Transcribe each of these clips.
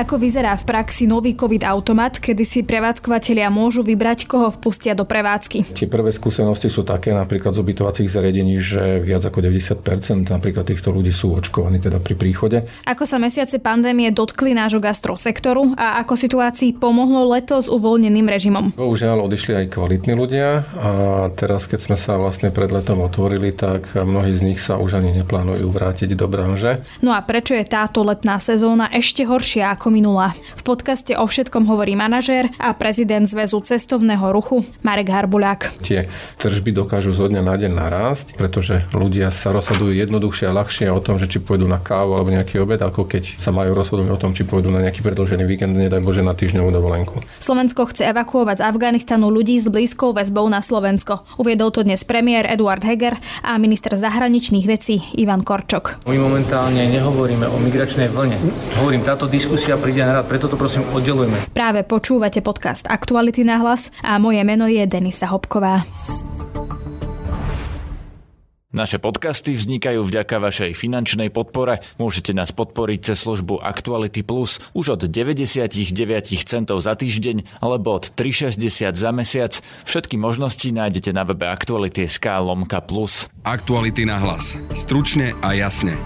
Ako vyzerá v praxi nový COVID automat, kedy si prevádzkovateľia môžu vybrať, koho vpustia do prevádzky? Tie prvé skúsenosti sú také napríklad z ubytovacích zariadení, že viac ako 90% napríklad týchto ľudí sú očkovaní teda pri príchode. Ako sa mesiace pandémie dotkli nášho gastrosektoru a ako situácii pomohlo leto s uvoľneným režimom? Bohužiaľ odišli aj kvalitní ľudia a teraz, keď sme sa vlastne pred letom otvorili, tak mnohí z nich sa už ani neplánujú vrátiť do branže. No a prečo je táto letná sezóna ešte horšia ako minula. V podcaste o všetkom hovorí manažér a prezident Zväzu cestovného ruchu Marek Harbuľák. Tie tržby dokážu zo dňa na deň narásť, pretože ľudia sa rozhodujú jednoduchšie a ľahšie o tom, že či pôjdu na kávu alebo nejaký obed, ako keď sa majú rozhodnúť o tom, či pôjdu na nejaký predlžený víkend, nedaj Bože na týždňovú dovolenku. Slovensko chce evakuovať z Afganistanu ľudí s blízkou väzbou na Slovensko. Uviedol to dnes premiér Eduard Heger a minister zahraničných vecí Ivan Korčok. My momentálne nehovoríme o migračnej vlne. Hovorím, táto diskusia diskusia príde na rad, preto to prosím oddelujeme. Práve počúvate podcast Aktuality na hlas a moje meno je Denisa Hopková. Naše podcasty vznikajú vďaka vašej finančnej podpore. Môžete nás podporiť cez službu Actuality Plus už od 99 centov za týždeň alebo od 3,60 za mesiac. Všetky možnosti nájdete na webe Actuality.sk lomka plus. Aktuality na hlas. Stručne a jasne.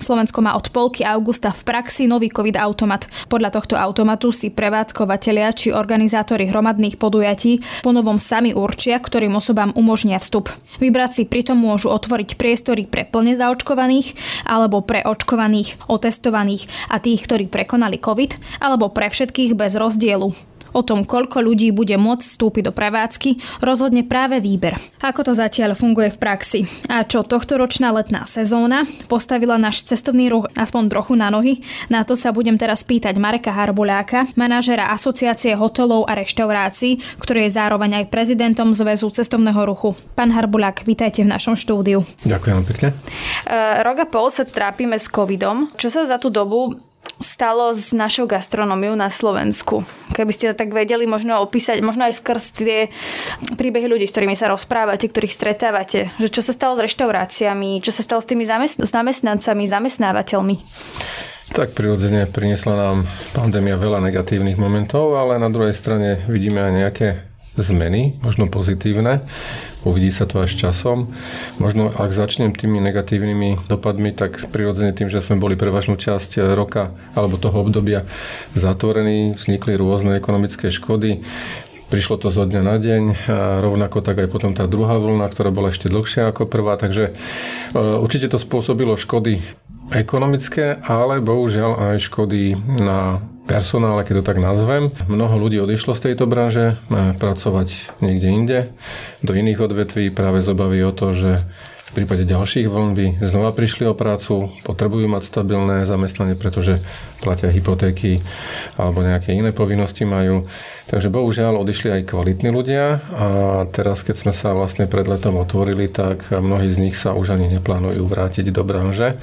Slovensko má od polky augusta v praxi nový COVID automat. Podľa tohto automatu si prevádzkovateľia či organizátori hromadných podujatí po novom sami určia, ktorým osobám umožnia vstup. Vybrať si pritom môžu otvoriť priestory pre plne zaočkovaných alebo pre očkovaných, otestovaných a tých, ktorí prekonali COVID, alebo pre všetkých bez rozdielu. O tom, koľko ľudí bude môcť vstúpiť do prevádzky, rozhodne práve výber. Ako to zatiaľ funguje v praxi a čo tohtoročná letná sezóna postavila náš cestovný ruch aspoň trochu na nohy, na to sa budem teraz pýtať Mareka Harbuláka, manažera Asociácie hotelov a reštaurácií, ktorý je zároveň aj prezidentom Zväzu cestovného ruchu. Pán Harbulák, vítajte v našom štúdiu. Ďakujem pekne. Uh, rok a pol sa trápime s covidom. Čo sa za tú dobu stalo s našou gastronómiou na Slovensku? Keby ste to tak vedeli možno opísať, možno aj skrz tie príbehy ľudí, s ktorými sa rozprávate, ktorých stretávate. Že čo sa stalo s reštauráciami, čo sa stalo s tými zamestnancami, zamestnávateľmi? Tak prirodzene priniesla nám pandémia veľa negatívnych momentov, ale na druhej strane vidíme aj nejaké zmeny, možno pozitívne. Uvidí sa to až časom. Možno ak začnem tými negatívnymi dopadmi, tak prirodzene tým, že sme boli prevažnú časť roka alebo toho obdobia zatvorení, vznikli rôzne ekonomické škody. Prišlo to zo dňa na deň a rovnako tak aj potom tá druhá vlna, ktorá bola ešte dlhšia ako prvá, takže e, určite to spôsobilo škody ekonomické, ale bohužiaľ aj škody na personále, keď to tak nazvem. Mnoho ľudí odišlo z tejto branže pracovať niekde inde, do iných odvetví práve z obavy o to, že v prípade ďalších vln by znova prišli o prácu, potrebujú mať stabilné zamestnanie, pretože platia hypotéky alebo nejaké iné povinnosti majú. Takže bohužiaľ odišli aj kvalitní ľudia a teraz, keď sme sa vlastne pred letom otvorili, tak mnohí z nich sa už ani neplánujú vrátiť do branže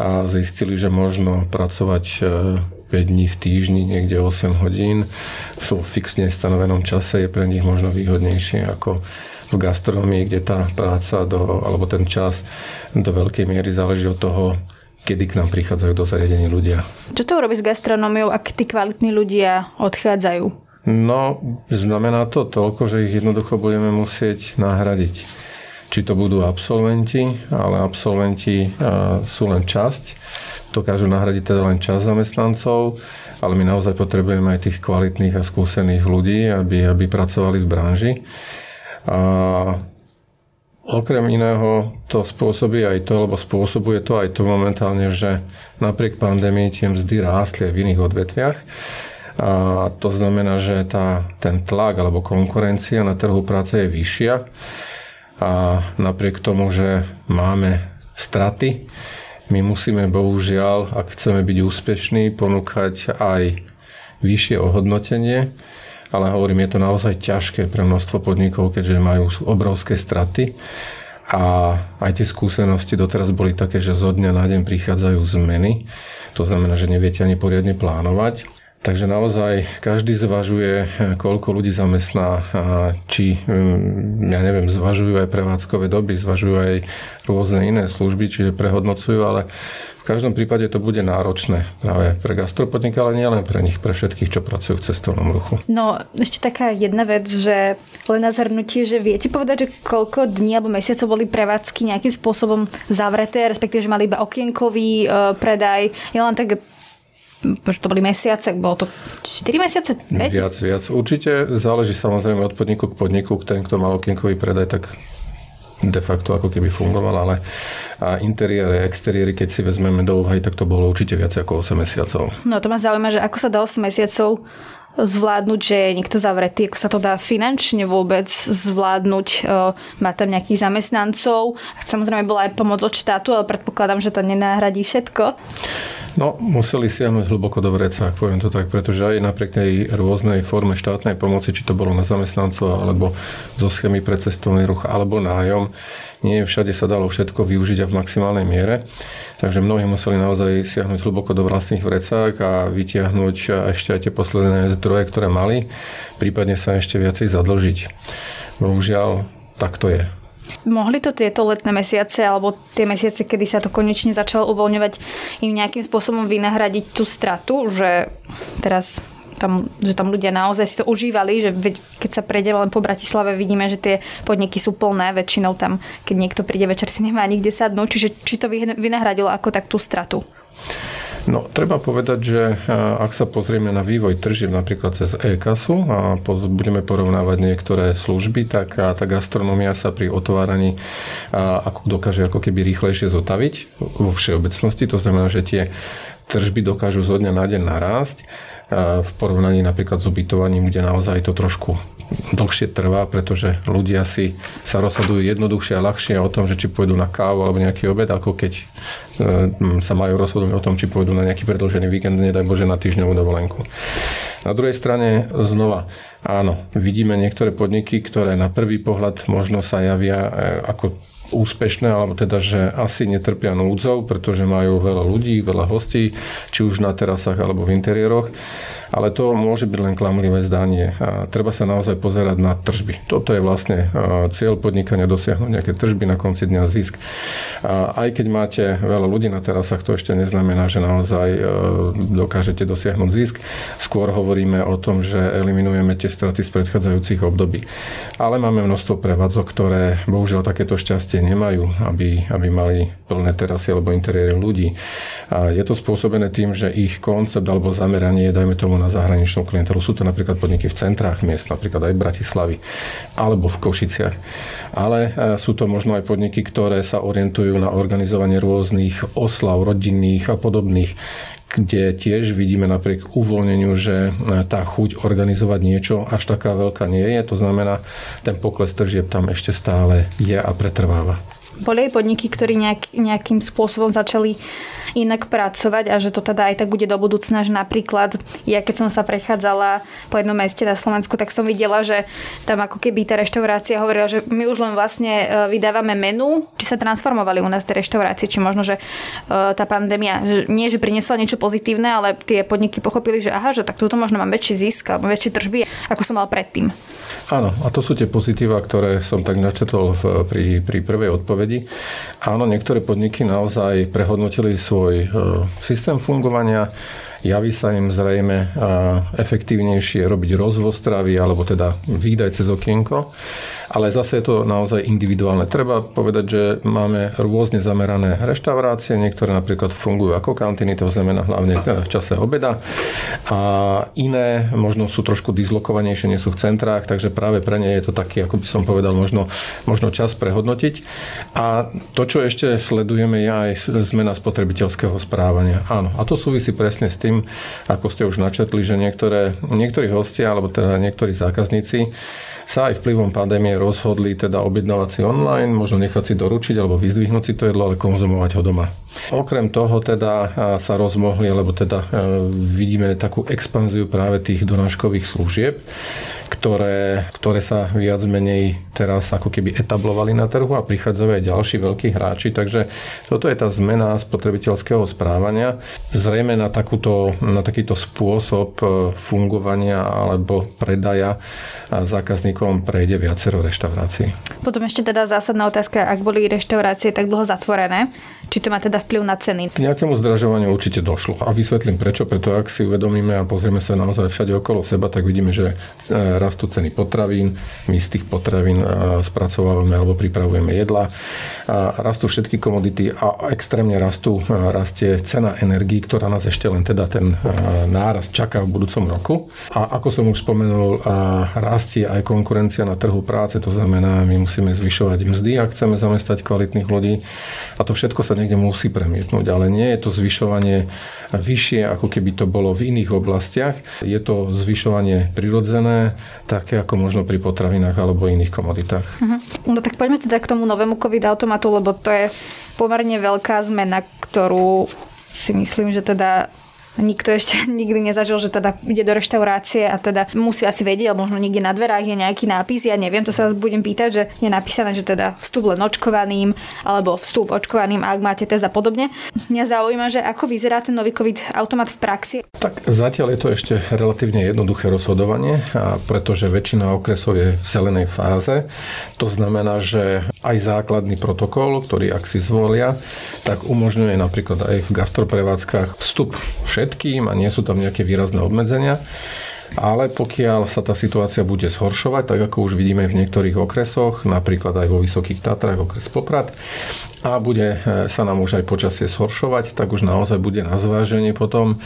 a zistili, že možno pracovať 5 e, dní v týždni, niekde 8 hodín v fixne stanovenom čase je pre nich možno výhodnejšie ako v gastronomii, kde tá práca do, alebo ten čas do veľkej miery záleží od toho, kedy k nám prichádzajú do zariadení ľudia. Čo to robí s gastronómiou, ak tí kvalitní ľudia odchádzajú? No, znamená to toľko, že ich jednoducho budeme musieť nahradiť. Či to budú absolventi, ale absolventi sú len časť, dokážu nahradiť teda len časť zamestnancov, ale my naozaj potrebujeme aj tých kvalitných a skúsených ľudí, aby, aby pracovali v branži. A okrem iného to spôsobí aj to, alebo spôsobuje to aj to momentálne, že napriek pandémii tie mzdy rástli aj v iných odvetviach. A to znamená, že tá, ten tlak alebo konkurencia na trhu práce je vyššia a napriek tomu, že máme straty, my musíme bohužiaľ, ak chceme byť úspešní, ponúkať aj vyššie ohodnotenie ale hovorím, je to naozaj ťažké pre množstvo podnikov, keďže majú obrovské straty. A aj tie skúsenosti doteraz boli také, že zo dňa na deň prichádzajú zmeny. To znamená, že neviete ani poriadne plánovať. Takže naozaj každý zvažuje, koľko ľudí zamestná, či, mm, ja neviem, zvažujú aj prevádzkové doby, zvažujú aj rôzne iné služby, čiže prehodnocujú, ale v každom prípade to bude náročné práve pre gastropodnik, ale nielen pre nich, pre všetkých, čo pracujú v cestovnom ruchu. No, ešte taká jedna vec, že len na zhrnutie, že viete povedať, že koľko dní alebo mesiacov boli prevádzky nejakým spôsobom zavreté, respektíve, že mali iba okienkový e, predaj. Je len tak že to boli mesiace, bolo to 4 mesiace? 5? Viac, viac. Určite záleží samozrejme od podniku k podniku. Ten, kto mal okienkový predaj, tak de facto ako keby fungoval, ale a interiéry, exteriéry, keď si vezmeme do úvahy, tak to bolo určite viac ako 8 mesiacov. No to ma zaujíma, že ako sa dá 8 mesiacov zvládnuť, že je niekto zavretý, ako sa to dá finančne vôbec zvládnuť, má tam nejakých zamestnancov. Samozrejme bola aj pomoc od štátu, ale predpokladám, že to nenahradí všetko. No, museli siahnuť hlboko do vreca, poviem to tak, pretože aj napriek tej rôznej forme štátnej pomoci, či to bolo na zamestnancov, alebo zo schémy pre cestovný ruch, alebo nájom, nie všade sa dalo všetko využiť a v maximálnej miere. Takže mnohí museli naozaj siahnuť hlboko do vlastných vrecák a vytiahnuť ešte aj tie posledné zdroje, ktoré mali, prípadne sa ešte viacej zadlžiť. Bohužiaľ, tak to je. Mohli to tieto letné mesiace alebo tie mesiace, kedy sa to konečne začalo uvoľňovať, im nejakým spôsobom vynahradiť tú stratu, že teraz tam, že tam ľudia naozaj si to užívali, že keď sa prejdeme len po Bratislave, vidíme, že tie podniky sú plné, väčšinou tam, keď niekto príde večer, si nemá nikde sadnúť, čiže či to vynahradilo ako tak tú stratu? No, treba povedať, že ak sa pozrieme na vývoj tržieb napríklad cez e-kasu a budeme porovnávať niektoré služby, tak tá gastronomia sa pri otváraní ako dokáže ako keby rýchlejšie zotaviť vo všeobecnosti. To znamená, že tie tržby dokážu zo dňa na deň narásť v porovnaní napríklad s ubytovaním, kde naozaj to trošku dlhšie trvá, pretože ľudia si sa rozhodujú jednoduchšie a ľahšie o tom, že či pôjdu na kávu alebo nejaký obed, ako keď e, sa majú rozhodnúť o tom, či pôjdu na nejaký predlžený víkend, nedaj Bože, na týždňovú dovolenku. Na druhej strane znova, áno, vidíme niektoré podniky, ktoré na prvý pohľad možno sa javia e, ako úspešné, alebo teda, že asi netrpia núdzou, pretože majú veľa ľudí, veľa hostí, či už na terasách alebo v interiéroch ale to môže byť len klamlivé zdanie. A treba sa naozaj pozerať na tržby. Toto je vlastne cieľ podnikania dosiahnuť nejaké tržby na konci dňa zisk. A aj keď máte veľa ľudí na terasách, to ešte neznamená, že naozaj e, dokážete dosiahnuť zisk. Skôr hovoríme o tom, že eliminujeme tie straty z predchádzajúcich období. Ale máme množstvo prevádzok, ktoré bohužiaľ takéto šťastie nemajú, aby, aby mali plné terasy alebo interiéry ľudí. A je to spôsobené tým, že ich koncept alebo zameranie je, dajme tomu, na zahraničnú klientelu. Sú to napríklad podniky v centrách miest, napríklad aj Bratislavy alebo v Košiciach. Ale e, sú to možno aj podniky, ktoré sa orientujú na organizovanie rôznych oslav rodinných a podobných kde tiež vidíme napriek uvoľneniu, že e, tá chuť organizovať niečo až taká veľká nie je. To znamená, ten pokles tržieb tam ešte stále je a pretrváva. Boli aj podniky, ktorí nejak, nejakým spôsobom začali inak pracovať a že to teda aj tak bude do budúcna, že napríklad ja keď som sa prechádzala po jednom meste na Slovensku, tak som videla, že tam ako keby tá reštaurácia hovorila, že my už len vlastne e, vydávame menu, či sa transformovali u nás tie reštaurácie, či možno, že e, tá pandémia, že nie, že priniesla niečo pozitívne, ale tie podniky pochopili, že aha, že tak túto možno mám väčší zisk alebo väčšie tržby, ako som mal predtým. Áno, a to sú tie pozitíva, ktoré som tak načetol v, pri, pri prvej odpovedi. Áno, niektoré podniky naozaj prehodnotili svoj e, systém fungovania, javí sa im zrejme efektívnejšie robiť rozvoz stravy alebo teda výdaj cez okienko ale zase je to naozaj individuálne. Treba povedať, že máme rôzne zamerané reštaurácie, niektoré napríklad fungujú ako kantiny, to znamená hlavne v čase obeda a iné možno sú trošku dislokovanejšie, nie sú v centrách, takže práve pre ne je to taký, ako by som povedal, možno, možno čas prehodnotiť. A to, čo ešte sledujeme, je aj zmena spotrebiteľského správania. Áno, a to súvisí presne s tým, ako ste už načetli, že niektoré, niektorí hostia, alebo teda niektorí zákazníci sa aj vplyvom pandémie rozhodli teda objednávať si online, možno nechať si doručiť alebo vyzdvihnúť si to jedlo, ale konzumovať ho doma. Okrem toho teda sa rozmohli, alebo teda vidíme takú expanziu práve tých donáškových služieb, ktoré, ktoré sa viac menej teraz ako keby etablovali na trhu a prichádzajú aj ďalší veľkí hráči. Takže toto je tá zmena spotrebiteľského správania. Zrejme na, takúto, na takýto spôsob e, fungovania alebo predaja zákazníkom prejde viacero reštaurácií. Potom ešte teda zásadná otázka, ak boli reštaurácie tak dlho zatvorené, či to má teda vplyv na ceny? K nejakému zdražovaniu určite došlo. A vysvetlím prečo, preto ak si uvedomíme a pozrieme sa naozaj všade okolo seba, tak vidíme, že e, rastú ceny potravín, my z tých potravín spracovávame alebo pripravujeme jedla. Rastú všetky komodity a extrémne rastú, rastie cena energií, ktorá nás ešte len teda ten nárast čaká v budúcom roku. A ako som už spomenul, rastie aj konkurencia na trhu práce, to znamená, my musíme zvyšovať mzdy, ak chceme zamestať kvalitných ľudí. A to všetko sa niekde musí premietnúť, ale nie je to zvyšovanie vyššie, ako keby to bolo v iných oblastiach. Je to zvyšovanie prirodzené, také ako možno pri potravinách alebo iných komoditách. Uh-huh. No tak poďme teda k tomu novému COVID automatu, lebo to je pomerne veľká zmena, ktorú si myslím, že teda nikto ešte nikdy nezažil, že teda ide do reštaurácie a teda musí asi vedieť, alebo možno niekde na dverách je nejaký nápis, ja neviem, to sa budem pýtať, že je napísané, že teda vstup len očkovaným alebo vstup očkovaným, ak máte test a podobne. Mňa zaujíma, že ako vyzerá ten nový COVID automat v praxi. Tak zatiaľ je to ešte relatívne jednoduché rozhodovanie, a pretože väčšina okresov je v zelenej fáze. To znamená, že aj základný protokol, ktorý ak si zvolia, tak umožňuje napríklad aj v gastroprevádzkach vstup všetkých všetkým a nie sú tam nejaké výrazné obmedzenia. Ale pokiaľ sa tá situácia bude zhoršovať, tak ako už vidíme v niektorých okresoch, napríklad aj vo Vysokých Tatrách, okres Poprad, a bude e, sa nám už aj počasie zhoršovať, tak už naozaj bude na zváženie potom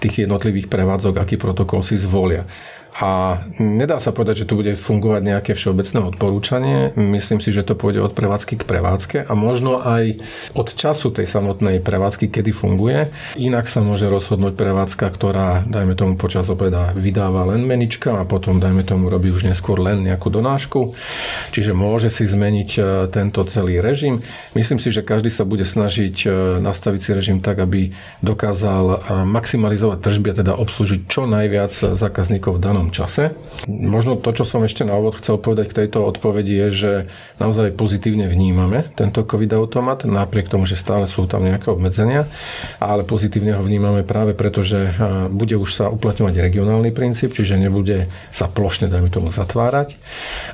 tých jednotlivých prevádzok, aký protokol si zvolia. A nedá sa povedať, že tu bude fungovať nejaké všeobecné odporúčanie. Myslím si, že to pôjde od prevádzky k prevádzke a možno aj od času tej samotnej prevádzky, kedy funguje. Inak sa môže rozhodnúť prevádzka, ktorá, dajme tomu počas obeda, vydáva len menička a potom, dajme tomu, robí už neskôr len nejakú donášku. Čiže môže si zmeniť e, tento celý režim. Myslím si, že každý sa bude snažiť e, nastaviť si režim tak, aby dokázal e, maximalizovať tržby teda obslužiť čo najviac zákazníkov v danom danom čase. Možno to, čo som ešte na úvod chcel povedať k tejto odpovedi je, že naozaj pozitívne vnímame tento COVID-automat, napriek tomu, že stále sú tam nejaké obmedzenia, ale pozitívne ho vnímame práve preto, že bude už sa uplatňovať regionálny princíp, čiže nebude sa plošne, dajme tomu, zatvárať.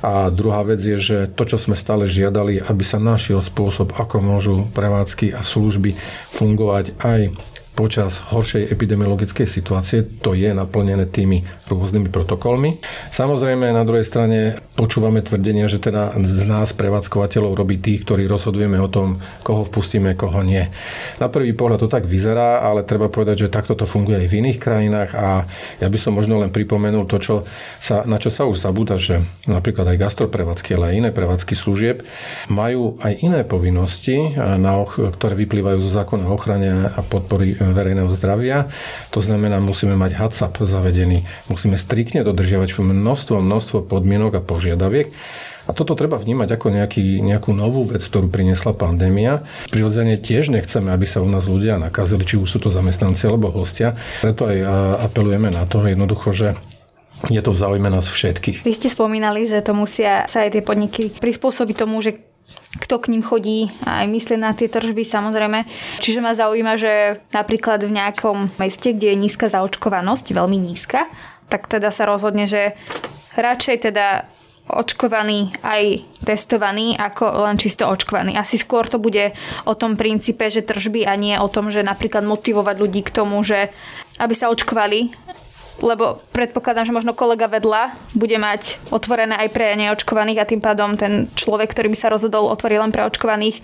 A druhá vec je, že to, čo sme stále žiadali, aby sa našiel spôsob, ako môžu prevádzky a služby fungovať aj počas horšej epidemiologickej situácie. To je naplnené tými rôznymi protokolmi. Samozrejme, na druhej strane počúvame tvrdenia, že teda z nás prevádzkovateľov robí tých, ktorí rozhodujeme o tom, koho vpustíme, koho nie. Na prvý pohľad to tak vyzerá, ale treba povedať, že takto to funguje aj v iných krajinách a ja by som možno len pripomenul to, čo sa, na čo sa už zabúda, že napríklad aj gastroprevádzky, ale aj iné prevádzky služieb majú aj iné povinnosti, na, ktoré vyplývajú zo zákona o ochrane a podpory verejného zdravia. To znamená, musíme mať HACCP zavedený, musíme striktne dodržiavať množstvo, množstvo podmienok a požiadaviek. A toto treba vnímať ako nejaký, nejakú novú vec, ktorú priniesla pandémia. Prirodzene tiež nechceme, aby sa u nás ľudia nakazili, či už sú to zamestnanci alebo hostia. Preto aj apelujeme na to jednoducho, že je to v záujme nás všetkých. Vy ste spomínali, že to musia sa aj tie podniky prispôsobiť tomu, že kto k ním chodí a aj myslí na tie tržby samozrejme. Čiže ma zaujíma, že napríklad v nejakom meste, kde je nízka zaočkovanosť, veľmi nízka, tak teda sa rozhodne, že radšej teda očkovaný aj testovaný ako len čisto očkovaný. Asi skôr to bude o tom princípe, že tržby a nie o tom, že napríklad motivovať ľudí k tomu, že aby sa očkovali lebo predpokladám, že možno kolega vedľa bude mať otvorené aj pre neočkovaných a tým pádom ten človek, ktorý by sa rozhodol otvoriť len pre očkovaných,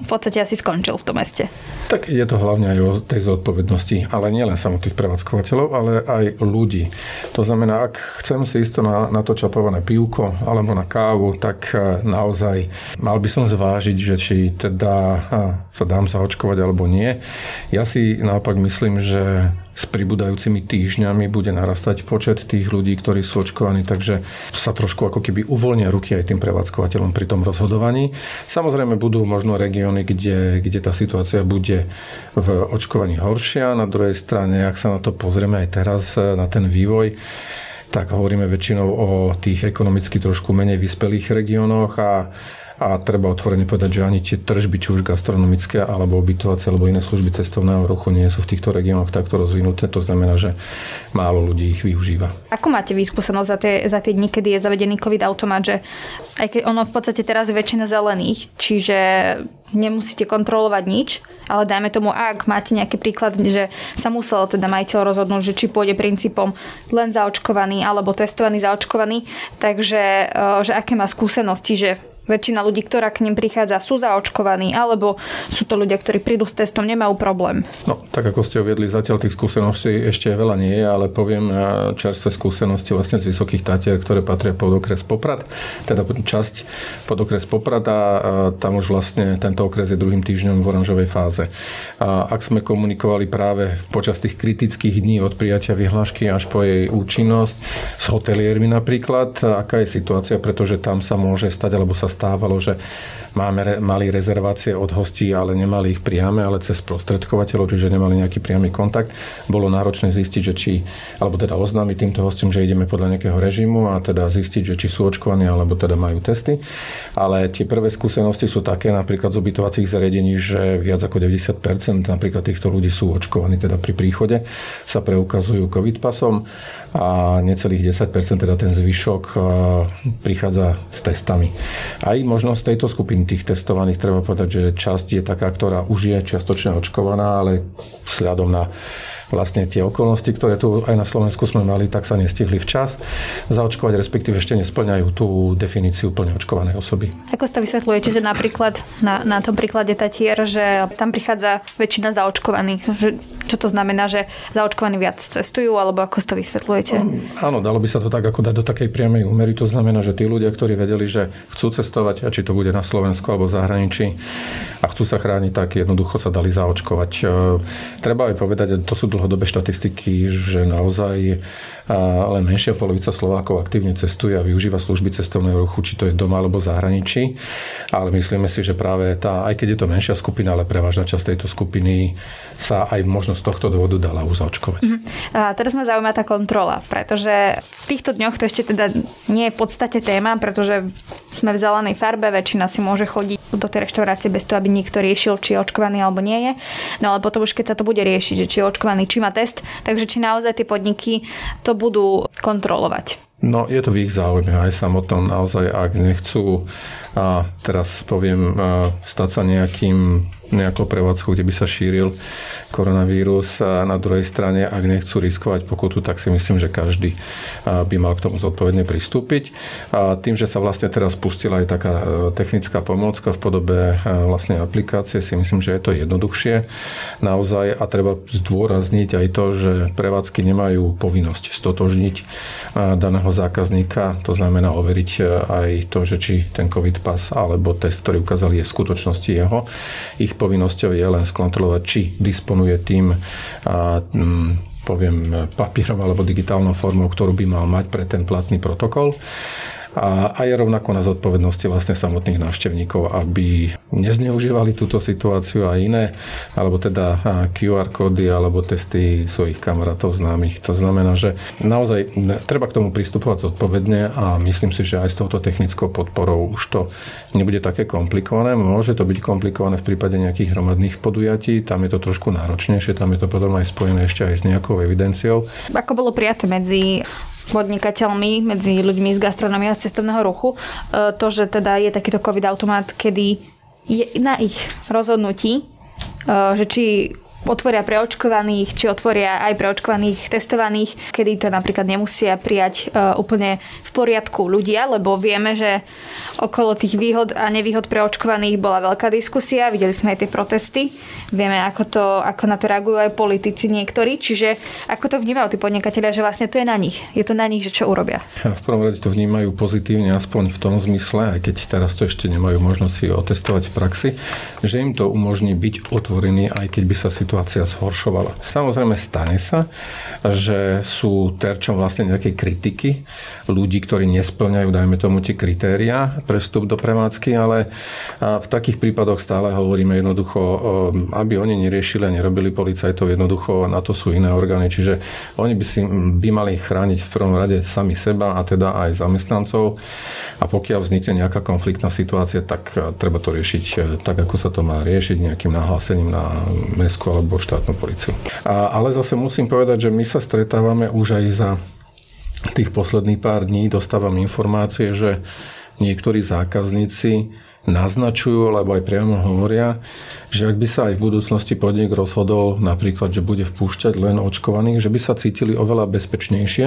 v podstate asi skončil v tom meste. Tak je to hlavne aj o tej zodpovednosti, ale nielen samotných prevádzkovateľov, ale aj ľudí. To znamená, ak chcem si isto na, na to čapované pivko alebo na kávu, tak e, naozaj mal by som zvážiť, že či teda sa dám zaočkovať alebo nie. Ja si naopak myslím, že s pribúdajúcimi týždňami bude narastať počet tých ľudí, ktorí sú očkovaní, takže sa trošku ako keby uvoľnia ruky aj tým prevádzkovateľom pri tom rozhodovaní. Samozrejme budú možno regióny, kde, kde tá situácia bude v očkovaní horšia. Na druhej strane, ak sa na to pozrieme aj teraz, na ten vývoj, tak hovoríme väčšinou o tých ekonomicky trošku menej vyspelých regiónoch a a treba otvorene povedať, že ani tie tržby, či už gastronomické, alebo ubytovacie, alebo iné služby cestovného ruchu nie sú v týchto regiónoch takto rozvinuté. To znamená, že málo ľudí ich využíva. Ako máte vy skúsenosť za tie, za tie dni, kedy je zavedený COVID-automat, že aj keď ono v podstate teraz je väčšina zelených, čiže nemusíte kontrolovať nič, ale dajme tomu, ak máte nejaký príklad, že sa muselo teda majiteľ rozhodnúť, že či pôjde princípom len zaočkovaný alebo testovaný zaočkovaný, takže e, že aké má skúsenosti, že väčšina ľudí, ktorá k ním prichádza, sú zaočkovaní, alebo sú to ľudia, ktorí prídu s testom, nemajú problém? No, tak ako ste uviedli, zatiaľ tých skúseností ešte veľa nie je, ale poviem čerstvé skúsenosti vlastne z Vysokých Tatier, ktoré patria pod okres Poprad, teda časť pod okres Poprad a tam už vlastne tento okres je druhým týždňom v oranžovej fáze. A ak sme komunikovali práve počas tých kritických dní od prijatia vyhlášky až po jej účinnosť s hoteliermi napríklad, aká je situácia, pretože tam sa môže stať alebo sa stávalo, že máme, mali rezervácie od hostí, ale nemali ich priame, ale cez prostredkovateľov, čiže nemali nejaký priamy kontakt. Bolo náročné zistiť, že či, alebo teda oznámiť týmto hostom, že ideme podľa nejakého režimu a teda zistiť, že či sú očkovaní, alebo teda majú testy. Ale tie prvé skúsenosti sú také napríklad z ubytovacích zariadení, že viac ako 90% napríklad týchto ľudí sú očkovaní teda pri príchode, sa preukazujú COVID pasom a necelých 10%, teda ten zvyšok prichádza s testami. Aj možnosť tejto skupiny tých testovaných treba povedať, že časť je taká, ktorá už je čiastočne očkovaná, ale vzhľadom na vlastne tie okolnosti, ktoré tu aj na Slovensku sme mali, tak sa nestihli včas zaočkovať, respektíve ešte nesplňajú tú definíciu plne očkovanej osoby. Ako to vysvetľujete, že napríklad na, na tom príklade Tatier, že tam prichádza väčšina zaočkovaných, že čo to znamená, že zaočkovaní viac cestujú, alebo ako to vysvetľujete? Áno, dalo by sa to tak ako dať do takej priamej úmery. To znamená, že tí ľudia, ktorí vedeli, že chcú cestovať, a či to bude na Slovensku alebo v zahraničí, a chcú sa chrániť, tak jednoducho sa dali zaočkovať. E, treba aj povedať, to sú dlhodobé štatistiky, že naozaj len menšia polovica Slovákov aktívne cestuje a využíva služby cestovného ruchu, či to je doma alebo zahraničí. Ale myslíme si, že práve tá, aj keď je to menšia skupina, ale prevažná časť tejto skupiny sa aj možno z tohto dôvodu dala už zaočkovať. Uh-huh. A teraz ma zaujíma tá kontrola, pretože v týchto dňoch to ešte teda nie je v podstate téma, pretože sme v zelenej farbe, väčšina si môže chodiť do tej reštaurácie bez toho, aby niekto riešil, či je očkovaný alebo nie je. No ale potom už keď sa to bude riešiť, že či je očkovaný, či má test, takže či naozaj tie podniky to budú kontrolovať. No, je to v ich záujme aj samotnom naozaj, ak nechcú, a teraz poviem, stať sa nejakým nejakou prevádzkou, kde by sa šíril koronavírus a na druhej strane, ak nechcú riskovať pokutu, tak si myslím, že každý by mal k tomu zodpovedne pristúpiť. A tým, že sa vlastne teraz spustila aj taká e, technická pomôcka v podobe e, vlastne aplikácie, si myslím, že je to jednoduchšie naozaj a treba zdôrazniť aj to, že prevádzky nemajú povinnosť stotožniť e, daného zákazníka, to znamená overiť aj to, že či ten COVID pas alebo test, ktorý ukázali, je v skutočnosti jeho. Ich povinnosťou je len skontrolovať, či disponuje tým a, mm, poviem, papierom alebo digitálnou formou, ktorú by mal mať pre ten platný protokol a, a je rovnako na zodpovednosti vlastne samotných návštevníkov, aby nezneužívali túto situáciu a iné, alebo teda QR kódy alebo testy svojich kamarátov známych. To znamená, že naozaj treba k tomu pristupovať zodpovedne a myslím si, že aj s touto technickou podporou už to nebude také komplikované. Môže to byť komplikované v prípade nejakých hromadných podujatí, tam je to trošku náročnejšie, tam je to potom aj spojené ešte aj s nejakou evidenciou. Ako bolo prijaté medzi podnikateľmi, medzi ľuďmi z gastronomie z cestovného ruchu, e, to, že teda je takýto COVID-automat, kedy je na ich rozhodnutí, e, že či otvoria pre očkovaných, či otvoria aj pre očkovaných testovaných, kedy to napríklad nemusia prijať uh, úplne v poriadku ľudia, lebo vieme, že okolo tých výhod a nevýhod pre očkovaných bola veľká diskusia, videli sme aj tie protesty, vieme, ako, to, ako na to reagujú aj politici niektorí, čiže ako to vnímajú tí podnikatelia, že vlastne to je na nich, je to na nich, že čo urobia. V prvom rade to vnímajú pozitívne, aspoň v tom zmysle, aj keď teraz to ešte nemajú možnosť otestovať v praxi, že im to umožní byť otvorený, aj keď by sa si situácia zhoršovala. Samozrejme stane sa, že sú terčom vlastne nejakej kritiky ľudí, ktorí nesplňajú, dajme tomu, tie kritéria pre vstup do prevádzky, ale v takých prípadoch stále hovoríme jednoducho, aby oni neriešili a nerobili policajtov, jednoducho na to sú iné orgány, čiže oni by si by mali chrániť v prvom rade sami seba a teda aj zamestnancov a pokiaľ vznikne nejaká konfliktná situácia, tak treba to riešiť e, tak, ako sa to má riešiť, nejakým nahlásením na mestskú alebo štátnu policiu. A, ale zase musím povedať, že my sa stretávame už aj za tých posledných pár dní, dostávam informácie, že niektorí zákazníci naznačujú, alebo aj priamo hovoria, že ak by sa aj v budúcnosti podnik rozhodol napríklad, že bude vpúšťať len očkovaných, že by sa cítili oveľa bezpečnejšie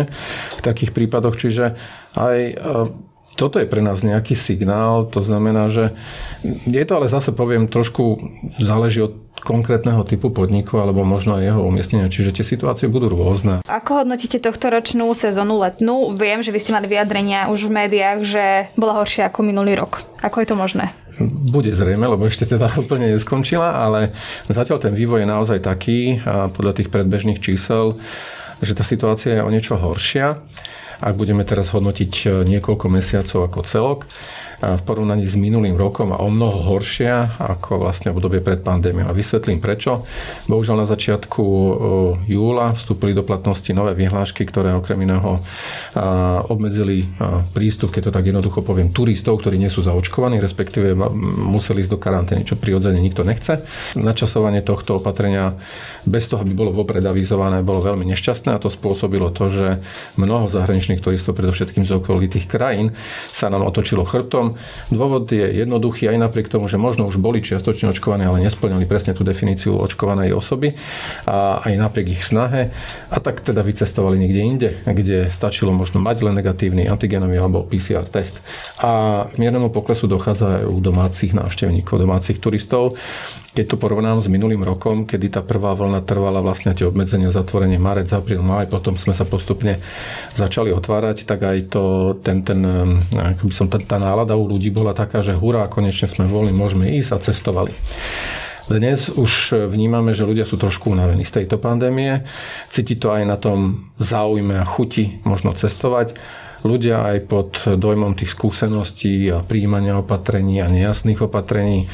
v takých prípadoch. Čiže aj toto je pre nás nejaký signál, to znamená, že je to ale zase poviem trošku záleží od konkrétneho typu podniku alebo možno aj jeho umiestnenia, čiže tie situácie budú rôzne. Ako hodnotíte tohto ročnú sezónu letnú? Viem, že vy ste mali vyjadrenia už v médiách, že bola horšia ako minulý rok. Ako je to možné? Bude zrejme, lebo ešte teda úplne neskončila, ale zatiaľ ten vývoj je naozaj taký, podľa tých predbežných čísel, že tá situácia je o niečo horšia ak budeme teraz hodnotiť e, niekoľko mesiacov ako celok v porovnaní s minulým rokom a o mnoho horšia ako vlastne obdobie pred pandémiou. A vysvetlím prečo. Bohužiaľ na začiatku júla vstúpili do platnosti nové vyhlášky, ktoré okrem iného obmedzili prístup, keď to tak jednoducho poviem, turistov, ktorí nie sú zaočkovaní, respektíve museli ísť do karantény, čo prirodzene nikto nechce. Načasovanie tohto opatrenia bez toho, aby bolo vopred avizované, bolo veľmi nešťastné a to spôsobilo to, že mnoho zahraničných turistov, predovšetkým z okolitých krajín, sa nám otočilo chrbtom Dôvod je jednoduchý aj napriek tomu, že možno už boli čiastočne očkovaní, ale nesplňali presne tú definíciu očkovanej osoby a aj napriek ich snahe. A tak teda vycestovali niekde inde, kde stačilo možno mať len negatívny antigenový alebo PCR test. A k miernemu poklesu dochádza aj u domácich návštevníkov, domácich turistov. Keď to porovnám s minulým rokom, kedy tá prvá vlna trvala vlastne tie obmedzenia, zatvorenie marec, apríl, maj, potom sme sa postupne začali otvárať, tak aj to, ten, ten, by som, tá nálada u ľudí bola taká, že hurá, konečne sme voľní, môžeme ísť a cestovali. Dnes už vnímame, že ľudia sú trošku unavení z tejto pandémie. Cíti to aj na tom záujme a chuti možno cestovať ľudia aj pod dojmom tých skúseností a príjmania opatrení a nejasných opatrení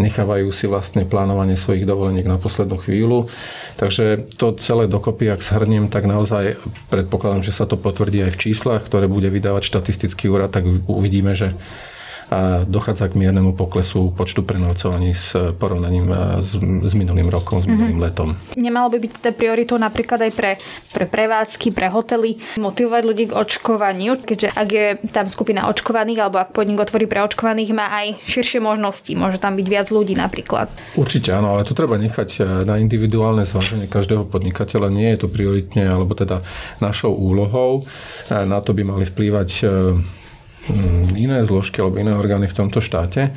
nechávajú si vlastne plánovanie svojich dovoleniek na poslednú chvíľu. Takže to celé dokopy, ak shrniem, tak naozaj predpokladám, že sa to potvrdí aj v číslach, ktoré bude vydávať štatistický úrad, tak uvidíme, že a dochádza k miernemu poklesu počtu prenocovaní s porovnaním e, s, s minulým rokom, s minulým mm-hmm. letom. Nemalo by byť teda prioritou napríklad aj pre, pre prevádzky, pre hotely motivovať ľudí k očkovaniu, keďže ak je tam skupina očkovaných alebo ak podnik otvorí pre očkovaných, má aj širšie možnosti. Môže tam byť viac ľudí napríklad. Určite áno, ale to treba nechať e, na individuálne zváženie každého podnikateľa. Nie je to prioritne, alebo teda našou úlohou. E, na to by mali vplývať iné zložky alebo iné orgány v tomto štáte.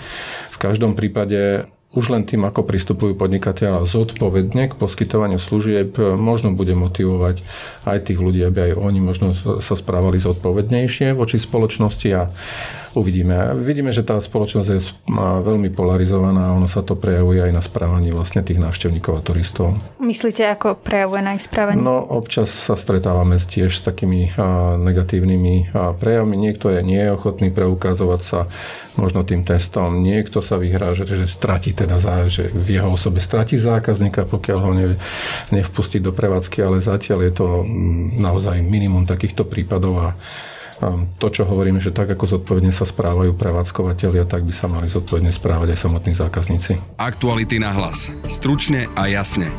V každom prípade už len tým, ako pristupujú podnikateľa zodpovedne k poskytovaniu služieb, možno bude motivovať aj tých ľudí, aby aj oni možno sa správali zodpovednejšie voči spoločnosti a Uvidíme. Vidíme, že tá spoločnosť je veľmi polarizovaná a ono sa to prejavuje aj na správaní vlastne tých návštevníkov a turistov. Myslíte, ako prejavuje na ich správanie? No, občas sa stretávame tiež s takými negatívnymi prejavmi. Niekto je neochotný preukazovať sa možno tým testom. Niekto sa vyhrá, že, že stratí teda za, že v jeho osobe stratí zákazníka, pokiaľ ho ne, nevpustí do prevádzky, ale zatiaľ je to naozaj minimum takýchto prípadov a to, čo hovorím, že tak ako zodpovedne sa správajú prevádzkovateľia, tak by sa mali zodpovedne správať aj samotní zákazníci. Aktuality na hlas. Stručne a jasne.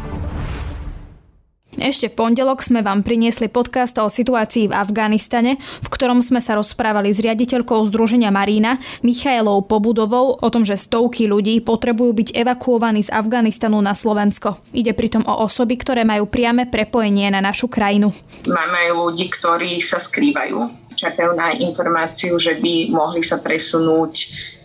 Ešte v pondelok sme vám priniesli podcast o situácii v Afganistane, v ktorom sme sa rozprávali s riaditeľkou Združenia Marína Michailou Pobudovou o tom, že stovky ľudí potrebujú byť evakuovaní z Afganistanu na Slovensko. Ide pritom o osoby, ktoré majú priame prepojenie na našu krajinu. Máme aj ľudí, ktorí sa skrývajú čakajú na informáciu, že by mohli sa presunúť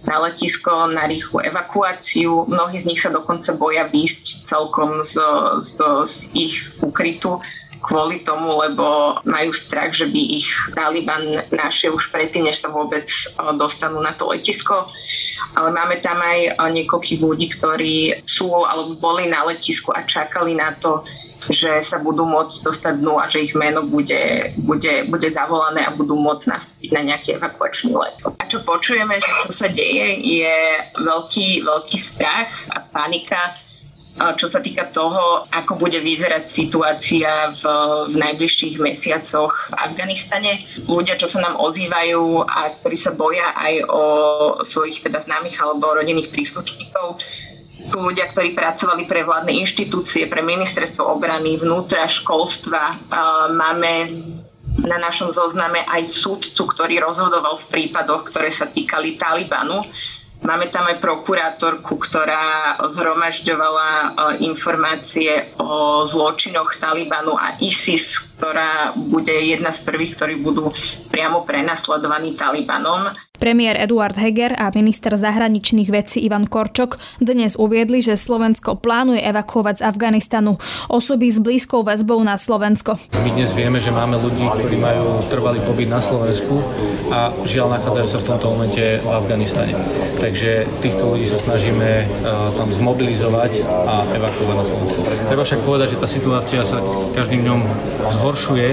na letisko na rýchlu evakuáciu. Mnohí z nich sa dokonca boja výjsť celkom z, z, z ich ukrytu kvôli tomu, lebo majú strach, že by ich Taliban našiel už predtým, než sa vôbec dostanú na to letisko. Ale máme tam aj niekoľkých ľudí, ktorí sú alebo boli na letisku a čakali na to, že sa budú môcť dostať dnu a že ich meno bude, bude, bude zavolané a budú môcť nastúpiť na nejaký evakuačný let. A čo počujeme, že čo sa deje, je veľký, veľký strach a panika čo sa týka toho, ako bude vyzerať situácia v, v najbližších mesiacoch v Afganistane. Ľudia, čo sa nám ozývajú a ktorí sa boja aj o svojich teda známych alebo rodinných príslušníkov, sú ľudia, ktorí pracovali pre vládne inštitúcie, pre ministerstvo obrany, vnútra, školstva. Máme na našom zozname aj súdcu, ktorý rozhodoval v prípadoch, ktoré sa týkali Talibanu. Máme tam aj prokurátorku, ktorá zhromažďovala e, informácie o zločinoch Talibanu a ISIS, ktorá bude jedna z prvých, ktorí budú priamo prenasledovaní Talibanom. Premiér Eduard Heger a minister zahraničných vecí Ivan Korčok dnes uviedli, že Slovensko plánuje evakuovať z Afganistanu osoby s blízkou väzbou na Slovensko. My dnes vieme, že máme ľudí, ktorí majú trvalý pobyt na Slovensku a žiaľ nachádzajú sa v tomto momente v Afganistane. Takže týchto ľudí sa snažíme uh, tam zmobilizovať a evakuovať na Slovensku. Treba však povedať, že tá situácia sa každým dňom zhoršuje,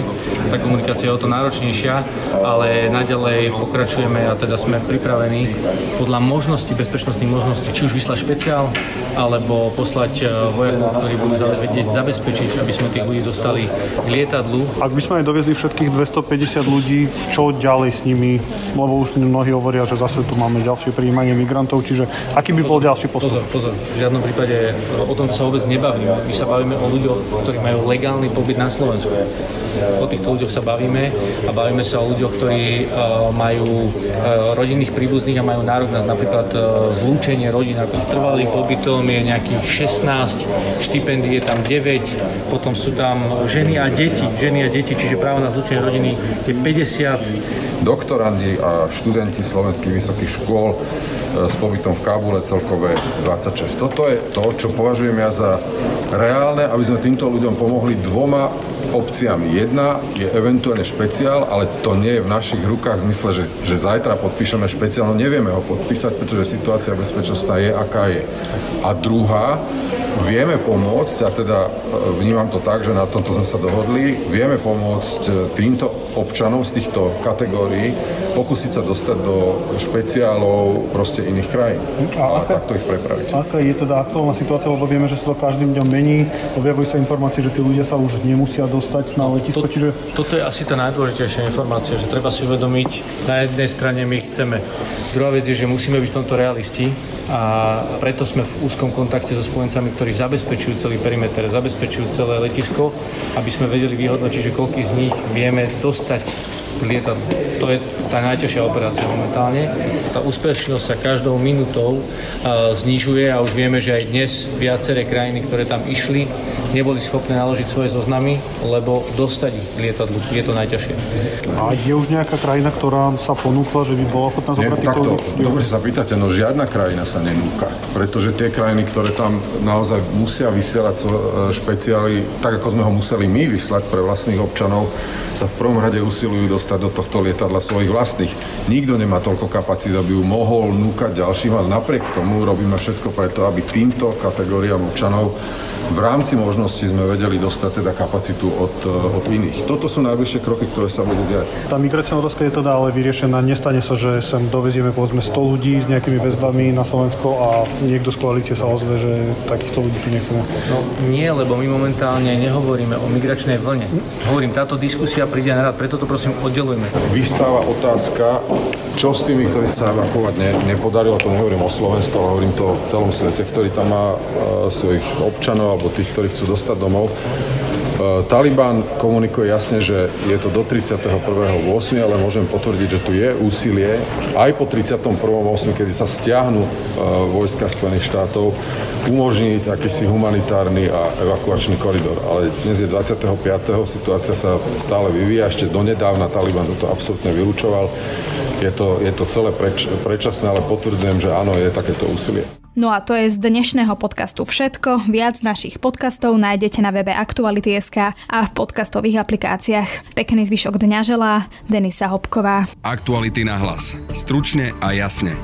tá komunikácia je o to náročnejšia, ale naďalej pokračujeme a teda sme pripravení podľa možností, bezpečnostných možností, či už vyslať špeciál, alebo poslať e, vojakov, ktorí budú vedieť zabezpečiť, aby sme tých ľudí dostali k lietadlu. Ak by sme aj dovezli všetkých 250 ľudí, čo ďalej s nimi? Lebo už mnohí hovoria, že zase tu máme ďalšie príjmanie migrantov, čiže aký by bol ďalší postup? Pozor, pozor, v žiadnom prípade o tom sa vôbec nebavíme. My sa bavíme o ľuďoch, ktorí majú legálny pobyt na Slovensku. O týchto ľuďoch sa bavíme a bavíme sa o ľuďoch, ktorí uh, majú uh, rodinných príbuzných a majú nárok na napríklad e, zlúčenie rodín, ako s trvalým pobytom je nejakých 16, štipendií je tam 9, potom sú tam ženy a deti, ženy a deti, čiže právo na zlúčenie rodiny je 50. Doktorandi a študenti slovenských vysokých škôl e, s pobytom v Kábule celkové 26. Toto je to, čo považujem ja za reálne, aby sme týmto ľuďom pomohli dvoma opciami. Jedna je eventuálne špeciál, ale to nie je v našich rukách v zmysle, že, že zajtra podpíšeme špeciál, no nevieme ho podpísať, pretože situácia bezpečnostná je, aká je. A druhá, vieme pomôcť, a teda e, vnímam to tak, že na tomto sme sa dohodli, vieme pomôcť e, týmto občanom z týchto kategórií pokúsiť sa dostať do špeciálov proste iných krajín a, a aká, takto ich prepraviť. Aká je teda aktuálna situácia, lebo vieme, že sa to každým dňom mení, objavujú sa informácie, že tí ľudia sa už nemusia dostať na letisko, to, čiže... Toto je asi tá najdôležitejšia informácia, že treba si uvedomiť, na jednej strane my chceme, druhá vec je, že musíme byť v tomto realisti a preto sme v úzkom kontakte so spojencami, ktorí zabezpečujú celý perimeter, zabezpečujú celé letisko, aby sme vedeli vyhodnotiť, že koľký z nich vieme dostať lietadlo. To je tá najťažšia operácia momentálne. Tá úspešnosť sa každou minútou znižuje a už vieme, že aj dnes viaceré krajiny, ktoré tam išli, neboli schopné naložiť svoje zoznamy, lebo dostať ich k lietadlu je to najťažšie. A je už nejaká krajina, ktorá sa ponúkla, že by bola ochotná zobrať takto, Dobre sa pýtate, no žiadna krajina sa nenúka, pretože tie krajiny, ktoré tam naozaj musia vysielať e, špeciály, tak ako sme ho museli my vyslať pre vlastných občanov, sa v prvom rade usilujú dostať do tohto lietadla svojich vlastných. Nikto nemá toľko kapacít, aby ju mohol núkať ďalším, ale napriek tomu robíme všetko preto, aby týmto kategóriám občanov v rámci možnosti sme vedeli dostať teda kapacitu od, eh, od iných. Toto sú najbližšie kroky, ktoré sa budú diať. Tá migračná otázka je teda ale vyriešená. Nestane sa, že sem dovezieme povedzme 100 ľudí s nejakými väzbami na Slovensko a niekto z koalície sa ozve, že takýchto ľudí tu nechceme. No nie, lebo my momentálne nehovoríme o migračnej vlne. Hovorím, táto diskusia príde na rad, preto to prosím oddelujeme. Vystáva otázka, čo s tými, ktorí sa evakuovať ne, nepodarilo, to nehovorím o Slovensku, ale hovorím to o celom svete, ktorý tam má uh, svojich občanov alebo tých, ktorí chcú dostať domov. E, Taliban komunikuje jasne, že je to do 31.8., ale môžem potvrdiť, že tu je úsilie aj po 31.8., kedy sa stiahnu e, vojska Spojených štátov, umožniť akýsi humanitárny a evakuačný koridor. Ale dnes je 25. situácia sa stále vyvíja, ešte donedávna Taliban toto absolútne vylúčoval. Je to, je to celé preč, predčasné, ale potvrdzujem, že áno, je takéto úsilie. No a to je z dnešného podcastu všetko. Viac našich podcastov nájdete na webe Aktuality.sk a v podcastových aplikáciách. Pekný zvyšok dňa želá Denisa Hopková. Aktuality na hlas. Stručne a jasne.